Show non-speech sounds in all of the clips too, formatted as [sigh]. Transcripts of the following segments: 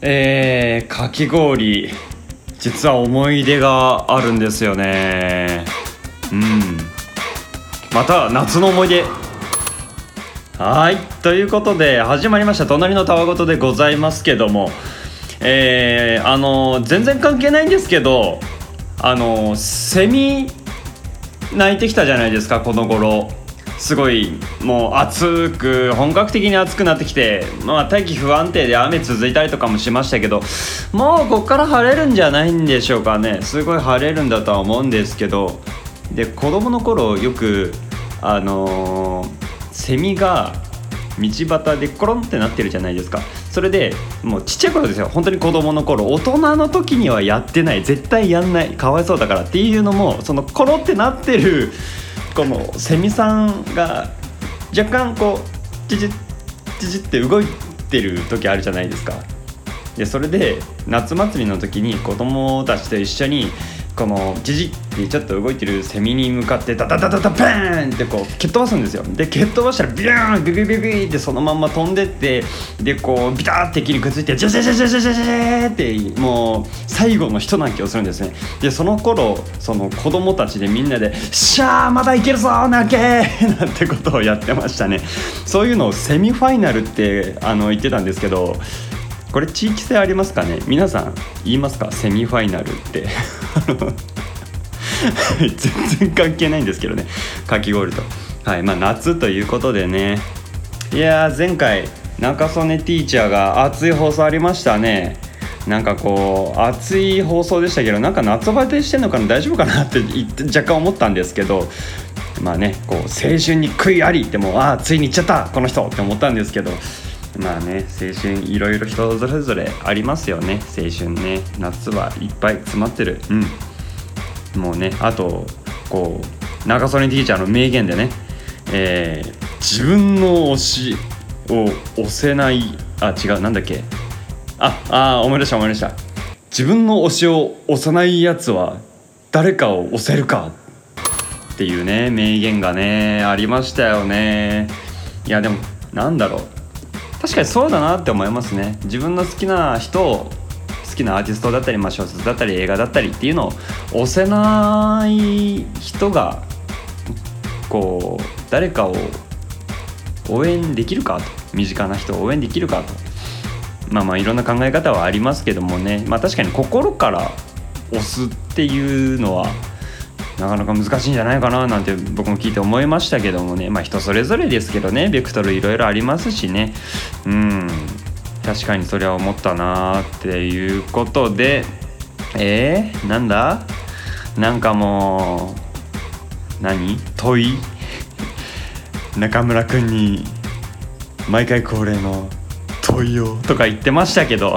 えー、かき氷実は思い出があるんですよね。うん。また夏の思い出。はい。ということで始まりました「隣のたわごと」でございますけども。えー、あの全然関係ないんですけどあのセミ鳴いてきたじゃないですかこの頃。すごいもう暑く本格的に暑くなってきて、まあ、大気不安定で雨続いたりとかもしましたけどもうこっから晴れるんじゃないんでしょうかね。すごい晴れるんだとは思うんですけどで子供の頃よくあのー、セミが道端でコロンってなってるじゃないですか。それでもうちっちゃい頃ですよ。本当に子供の頃。大人の時にはやってない。絶対やんない。かわいそうだからっていうのもそのコロってなってるこのセミさんが若干こうチチッチチって動いてる時あるじゃないですか。でそれで夏祭りの時に子供たちと一緒にこのジジってちょっと動いてるセミに向かってダダダダダバーンってこう蹴っ飛ばすんですよで蹴っ飛ばしたらビューンビビビビってそのまんま飛んでってでこうビターって木にくっついてジャジャジャジャジャジャジャってもう最後の一泣きをするんですねでその頃その子供たちでみんなで「しゃーまだいけるぞ泣け! [laughs]」なんてことをやってましたねそういうのをセミファイナルってあの言ってたんですけどこれ地域性ありますかね？皆さん言いますか？セミファイナルって。[laughs] 全然関係ないんですけどね。かき氷と。はいまあ夏ということでね。いや前回中曽根ティーチャーが熱い放送ありましたね。なんかこう熱い放送でしたけどなんか夏バテしてんのかな？大丈夫かな？って若干思ったんですけど。まあねこう青春に悔いありってもうああついに行っちゃったこの人って思ったんですけど。まあね青春いろいろ人それぞれありますよね。青春ね夏はいっぱい詰まってる。うん。もうねあとこう中曽根ティーチャーの名言でね、えー、自分の推しを押せないあ違うなんだっけ。ああ思い出した思い出した。自分の推しを押さないやつは誰かを押せるか。っていうね名言がねありましたよね。いやでもなんだろう確かにそうだなって思いますね。自分の好きな人を好きなアーティストだったり、まあ、小説だったり映画だったりっていうのを押せない人がこう誰かを応援できるかと。身近な人を応援できるかと。まあまあいろんな考え方はありますけどもね。まあ確かに心から押すっていうのはなかなか難しいんじゃないかななんて僕も聞いて思いましたけどもね。まあ人それぞれですけどね。ベクトルいろいろありますしね。うん。確かにそれは思ったなっていうことで。えー、なんだ？なんかもう何？問い？中村くんに毎回恒例の問いを。とか言ってましたけど。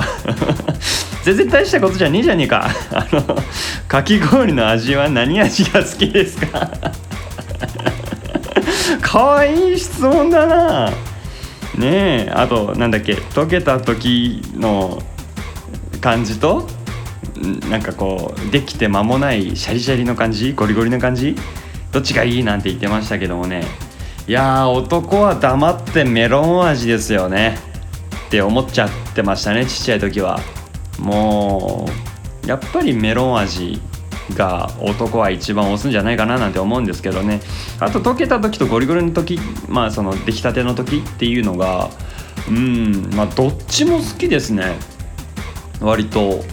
全然大したことじゃねえじゃねえか。あのかき氷の味は何味が好きですか？かわいい質問だな。ねえあとなんだっけ溶けた時の感じとなんかこうできて間もないシャリシャリの感じ？ゴリゴリの感じ？どっちがいいなんて言ってましたけどもね。いや男は黙ってメロン味ですよね。って思っちゃってましたねちっちゃい時は。もうやっぱりメロン味が男は一番押すんじゃないかななんて思うんですけどねあと溶けた時とゴリゴリの時まあその出来たての時っていうのがうんまあどっちも好きですね割と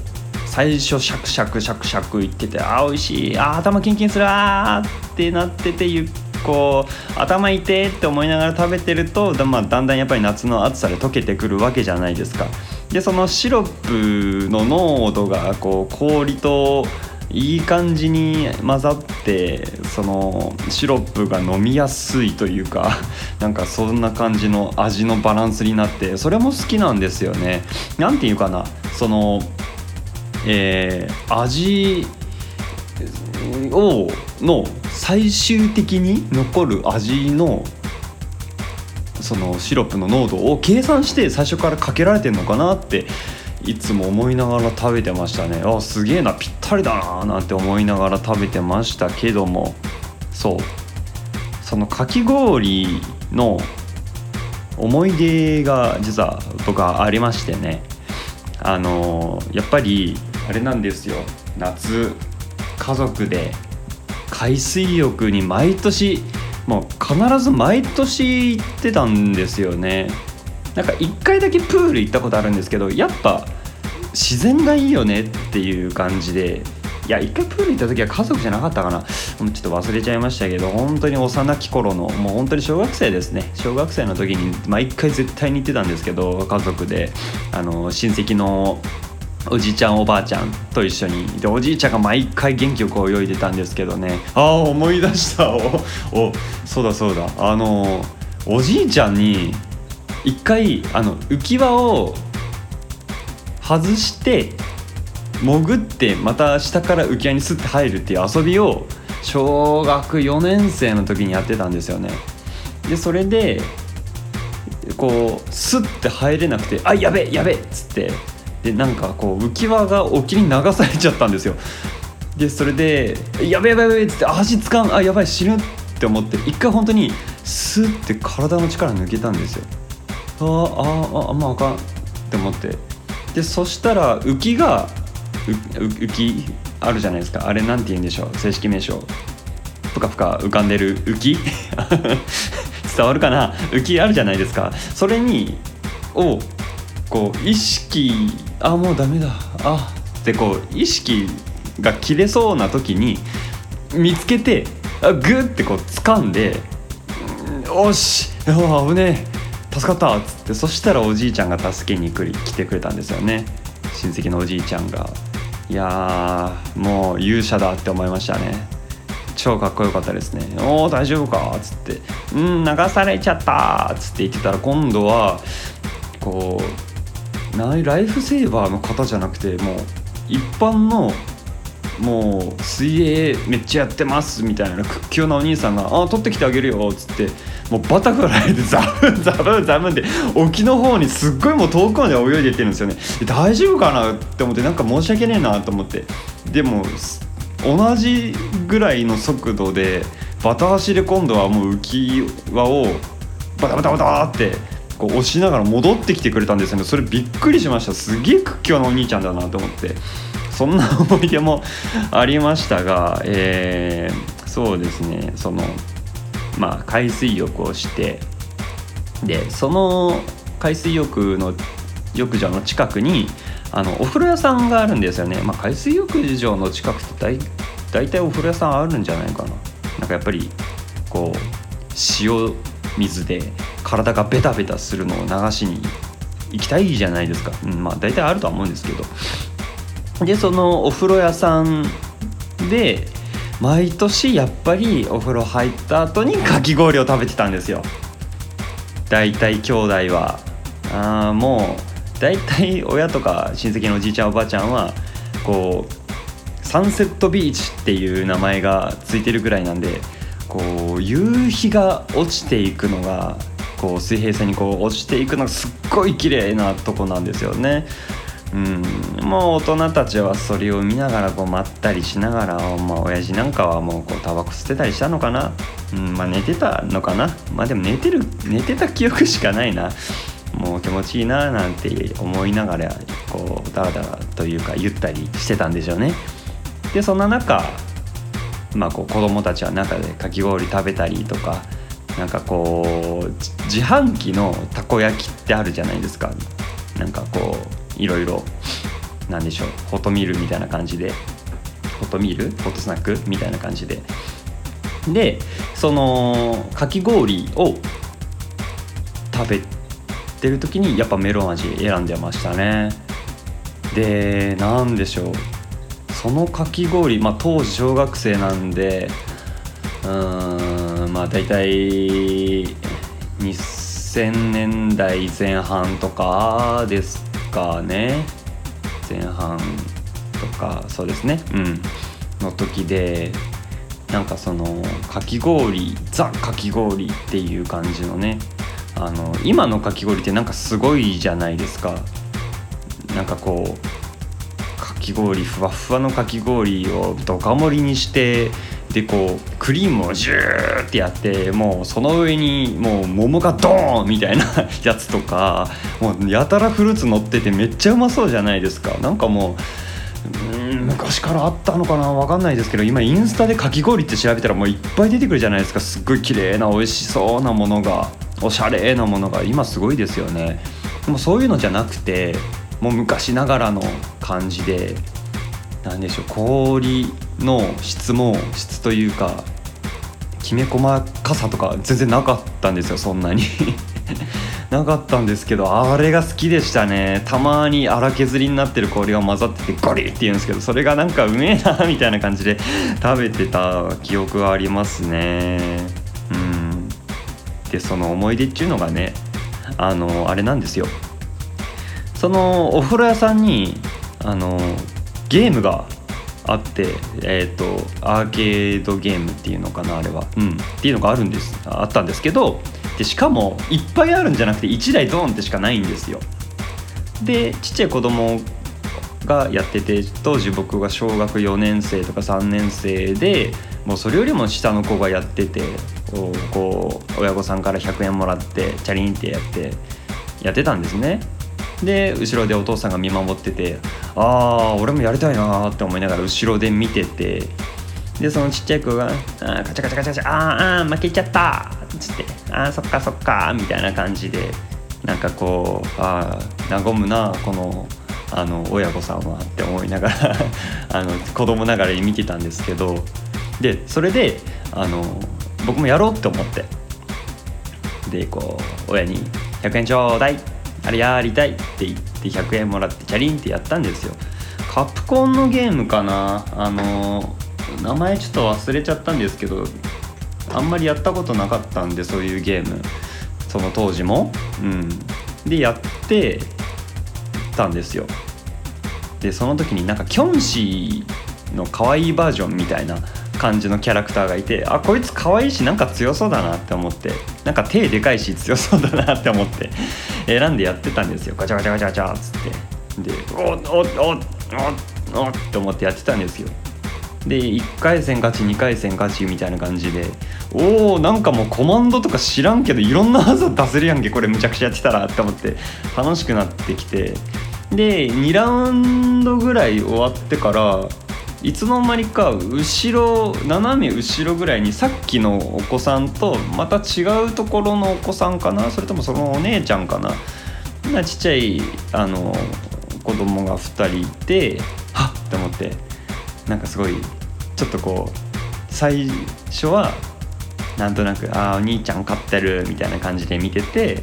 最初シャクシャクシャクシャクいっててあ美味しいあ頭キンキンするあってなっててゆっこう頭痛いって思いながら食べてるとだ,、まあ、だんだんやっぱり夏の暑さで溶けてくるわけじゃないですか。でそのシロップの濃度がこう氷といい感じに混ざってそのシロップが飲みやすいというか [laughs] なんかそんな感じの味のバランスになってそれも好きなんですよね。なんていうかなそのえー、味をの最終的に残る味のそのシロップの濃度を計算して最初からかけられてんのかなっていつも思いながら食べてましたね。あすげえなぴったりだななんて思いながら食べてましたけども。そう。そのかき氷の思い出が実は僕はありましてね。あのやっぱりあれなんですよ。夏家族で海水浴に毎年もう必ず毎年行ってたんですよね。なんか1回だけプール行ったことあるんですけどやっぱ自然がいいよねっていう感じで。いや1回プール行った時は家族じゃなかったかな。ちょっと忘れちゃいましたけど本当に幼き頃のもう本当に小学生ですね。小学生の時に毎回絶対に行ってたんですけど家族で。あの親戚のおじいちゃんおばあちゃんと一緒にでおじいちゃんが毎回元気よく泳いでたんですけどね。ああ思い出した。[laughs] おおそうだそうだ。あのおじいちゃんに一回あの浮き輪を外して潜ってまた下から浮き輪にスッて入るっていう遊びを小学4年生の時にやってたんですよね。でそれでこうスッて入れなくて「あやべえやべえ」っつってでなんかこう浮き輪が沖に流されちゃったんですよ。でそれで「やべやべやべ」っつって「足つかんあやばい死ぬ」って思って一回本当にスッて体の力抜けたんですよ。あああああまああかんって思って。でそしたら浮きが浮きあるじゃないですか。あれなんて言うんでしょう。正式名称。ぷかぷか浮かんでる浮き？[laughs] 伝わるかな？浮きあるじゃないですか。それにをこう意識あもうダメだ。あってこう意識が切れそうな時に見つけてあグッてこう掴んで「おしあ危ねえ助かった」っつってそしたらおじいちゃんが助けに来来てくれたんですよね。親戚のおじいちゃんが。いやもう勇者だって思いましたね。超かっこよかったですね「おお大丈夫か?」っつって「うん流されちゃった」っつって言ってたら今度はこうないライフセーバーの方じゃなくてもう一般のもう水泳めっちゃやってますみたいな屈強なお兄さんが「ああ取ってきてあげるよ」っつってもうバタフライで [laughs] ザブンザブンザブンで沖の方にすっごいもう遠くまで泳いでいってるんですよね。大丈夫かなって思ってなんか申し訳ねえなと思って。でも同じぐらいの速度でバタ足で今度はもう浮き輪をバタバタバタってこう押しながら戻ってきてくれたんですよね。それびっくりしました。すげえ屈強なお兄ちゃんだなと思って。そんな思い出もありましたが、えー、そうですね。そのまあ海水浴をしてでその海水浴の浴場の近くにあのお風呂屋さんがあるんですよね、まあ、海水浴場の近くって大大体お風呂屋さんあるんじゃないかな。なんかやっぱりこう塩水で体がベタベタするのを流しに行きたいじゃないですか、うん、まあ大体あるとは思うんですけど。でそのお風呂屋さんで毎年やっぱりお風呂入った後にかき氷を食べてたんですよ。大体兄弟は。あもう大体親とか親戚のおじいちゃんおばあちゃんはこうサンセットビーチっていう名前がついてるぐらいなんでこう夕日が落ちていくのがこう水平線にこう落ちていくのがすっごい綺麗なとこなんですよね。うん。もう大人たちはそれを見ながらこうまったりしながら、まあ親父なんかはもうこうタバコ吸ってたりしたのかな、うん。まあ、寝てたのかな。まあでも寝てる寝てた記憶しかないな。もう気持ちいいななんて思いながらこうダラダラというかゆったりしてたんでしょうね。でそんな中まあこう子供たちは中でかき氷食べたりとかなんかこう自販機のたこ焼きってあるじゃないですか。なんかこういろいろなんでしょうフォトミールみたいな感じで。フォトミール？フォトスナックみたいな感じで。でそのかき氷を食べてる時にやっぱメロン味選んでましたね。で何でしょう。そのかき氷まあ当時小学生なんでうん。まあ大体2000年代前半とかですかね。前半とかそうですね。うん。の時でなんかそのかき氷ザかき氷っていう感じのね。あの今のかき氷ってなんかすごいじゃないですか。なんかこうかき氷ふわふわのかき氷をドカ盛りにしてでこうクリームをジューってやってもうその上にもう桃がドーンみたいな [laughs] やつとかもうやたらフルーツ乗っててめっちゃうまそうじゃないですか。なんかもうん昔からあったのかな分かんないですけど今インスタでかき氷って調べたらもういっぱい出てくるじゃないですか。すっごい綺麗な美味しそうなものがおしゃれなものが今すごいですよね。でもそういうのじゃなくてもう昔ながらの感じで何でしょう氷の質も質というかきめ細かさとか全然なかったんですよそんなに。[laughs] なかったんですけどあれが好きでしたね。たまに荒削りになってる氷が混ざっててゴリって言うんですけどそれがなんかうめえなみたいな感じで [laughs] 食べてた記憶がありますね。うん。でその思い出っていうのがねあのあれなんですよ。そのお風呂屋さんにあのゲームがあってえっ、ー、とアーケードゲームっていうのかなあれは。うん。っていうのがあるんです。あったんですけどでしかもいっぱいあるんじゃなくて1台ドーンってしかないんですよ。でちっちゃい子供がやってて当時僕が小学4年生とか3年生でもうそれよりも下の子がやっててこう親御さんから100円もらってチャリンってやってやってたんですね。で後ろでお父さんが見守っててああ俺もやりたいなって思いながら後ろで見ててでそのちっちゃい子が「あカチャカチャカチャカチャああ負けちゃった」っつって「ああそっかそっか」みたいな感じでなんかこうああ和むなこのあの親御さんはって思いながら [laughs] あの子供ながらに見てたんですけどでそれであの僕もやろうって思ってでこう親に「100円ちょうだい」あれやりたいって言って100円もらってチャリンってやったんですよ。カプコンのゲームかな？あの名前ちょっと忘れちゃったんですけどあんまりやったことなかったんでそういうゲーム。その当時も。うん。でやってたんですよ。でその時になんかキョンシーの可愛いバージョンみたいな感じのキャラクターがいてあこいつ可愛いしなんか強そうだなって思って。なんか手でかいし強そうだなって思って。選んでやってたんですよ。ガチャガチャガチャガチャっつって。でおおおおおって思ってやってたんですよ。で1回戦勝ち2回戦勝ちみたいな感じでおおなんかもうコマンドとか知らんけどいろんな技出せるやんけこれむちゃくちゃやってたらって思って楽しくなってきて。で2ラウンドぐらい終わってからいつの間にか後ろ斜め後ろぐらいにさっきのお子さんとまた違うところのお子さんかな？それともそのお姉ちゃんかな？なちっちゃいあの子供が2人いてはっ！って思ってなんかすごいちょっとこう最初はなんとなく「ああお兄ちゃん勝ってる」みたいな感じで見てて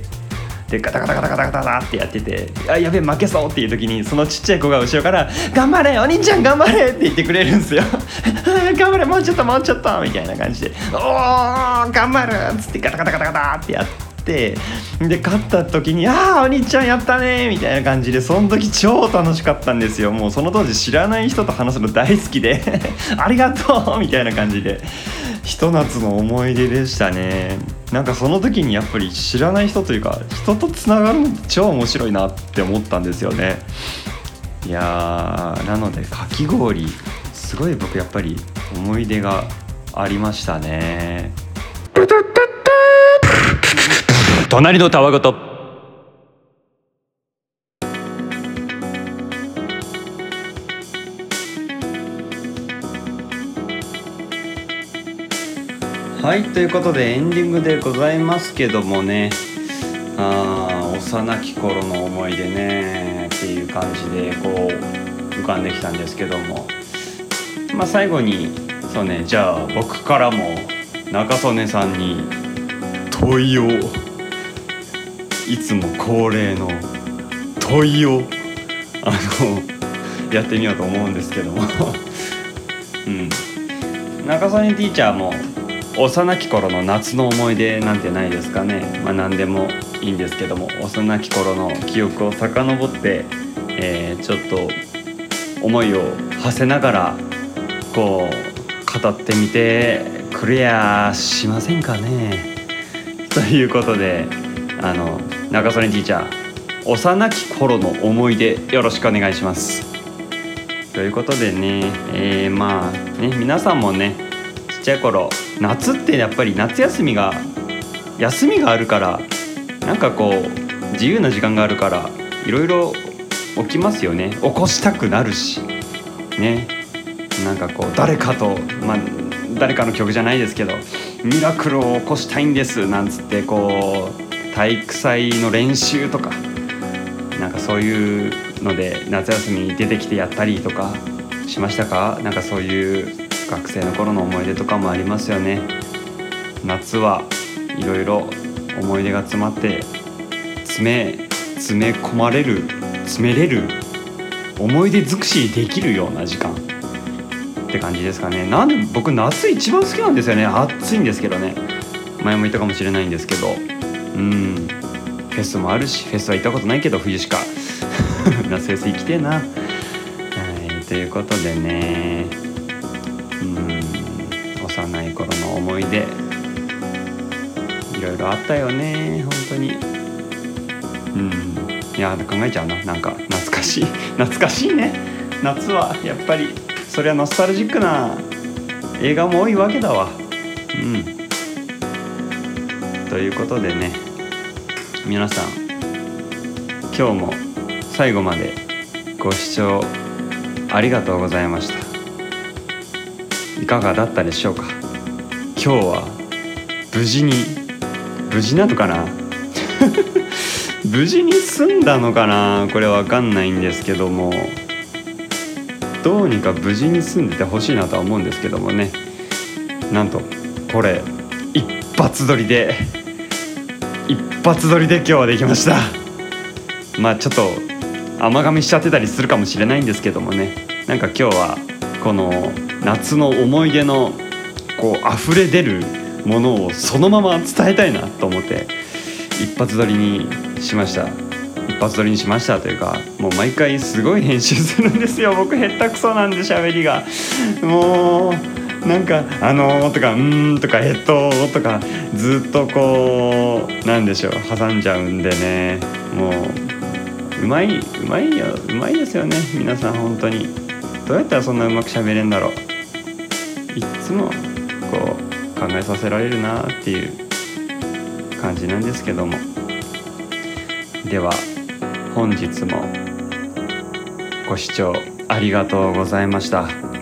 でガタガタガタガタガタってやってて「あやべえ負けそう」っていう時にそのちっちゃい子が後ろから「頑張れお兄ちゃん頑張れ!」って言ってくれるんですよ [laughs] 頑張れもうちょっともうちょっとみたいな感じで「おお頑張る!」っつってガタガタガタガタってやってで勝った時に「ああお兄ちゃんやったね!」みたいな感じでその時超楽しかったんですよもうその当時知らない人と話すの大好きで [laughs] ありがとうみたいな感じでひと夏の思い出でしたねなんかその時にやっぱり知らない人というか人とつながるの超面白いなって思ったんですよね。いやなのでかき氷すごい僕やっぱり思い出がありましたね。[laughs] 隣のたわごとはいということでエンディングでございますけどもね。あ幼き頃の思い出ね。っていう感じでこう浮かんできたんですけども。まあ最後にそうねじゃあ僕からも中曽根さんに問いを。いつも恒例の問いをあのやってみようと思うんですけども。[laughs] うん。中曽根ティーチャーも幼き頃の夏の思い出なんてないですかね。まあ何でもいいんですけども幼き頃の記憶を遡って、えー、ちょっと思いを馳せながらこう語ってみてくれやしませんかね。[laughs] ということであの中曽根ティーチャー幼き頃の思い出よろしくお願いします。ということでね、えー、まあね皆さんもねちっちゃい頃夏ってやっぱり夏休みが休みがあるからなんかこう自由な時間があるからいろいろ起きますよね。起こしたくなるしね。なんかこう誰かとまあ誰かの曲じゃないですけどミラクルを起こしたいんですなんつってこう体育祭の練習とかなんかそういうので夏休みに出てきてやったりとかしましたか？なんかそういう学生の頃の思い出とかもありますよね。夏はいろいろ思い出が詰まって詰め詰め込まれる詰めれる思い出尽くしできるような時間。って感じですかね。なんで僕夏一番好きなんですよね。暑いんですけどね。前も言ったかもしれないんですけど。うん。フェスもあるしフェスは行ったことないけど冬しか。[laughs] 夏フェス行きてえな。はい。ということでね。思い出。いろいろあったよね本当に。うん。いや考えちゃうな。なんか懐かしい。[laughs] 懐かしいね。夏はやっぱりそりゃノスタルジックな映画も多いわけだわ。うん。ということでね皆さん今日も最後までご視聴ありがとうございました。いかがだったでしょうか？今日は無事に無事なのかな？[laughs] 無事に済んだのかな？これわかんないんですけども。どうにか無事に済んでてほしいなとは思うんですけどもね。なんとこれ一発撮りで一発撮りで今日はできました。まあちょっと甘噛みしちゃってたりするかもしれないんですけどもね。なんか今日はこの夏の思い出のこう溢れ出るものをそのまま伝えたいなと思って一発撮りにしました。一発撮りにしましたというかもう毎回すごい編集するんですよ。僕へったくそなんで喋りが。もうなんか「あのー」とか「うん」とか「えっと」とかずっとこうなんでしょう挟んじゃうんでね。もううまいうまいようまいですよね皆さん本当に。どうやったらそんなうまく喋れんだろう。いっつもこう考えさせられるなっていう感じなんですけどもでは本日もご視聴ありがとうございました。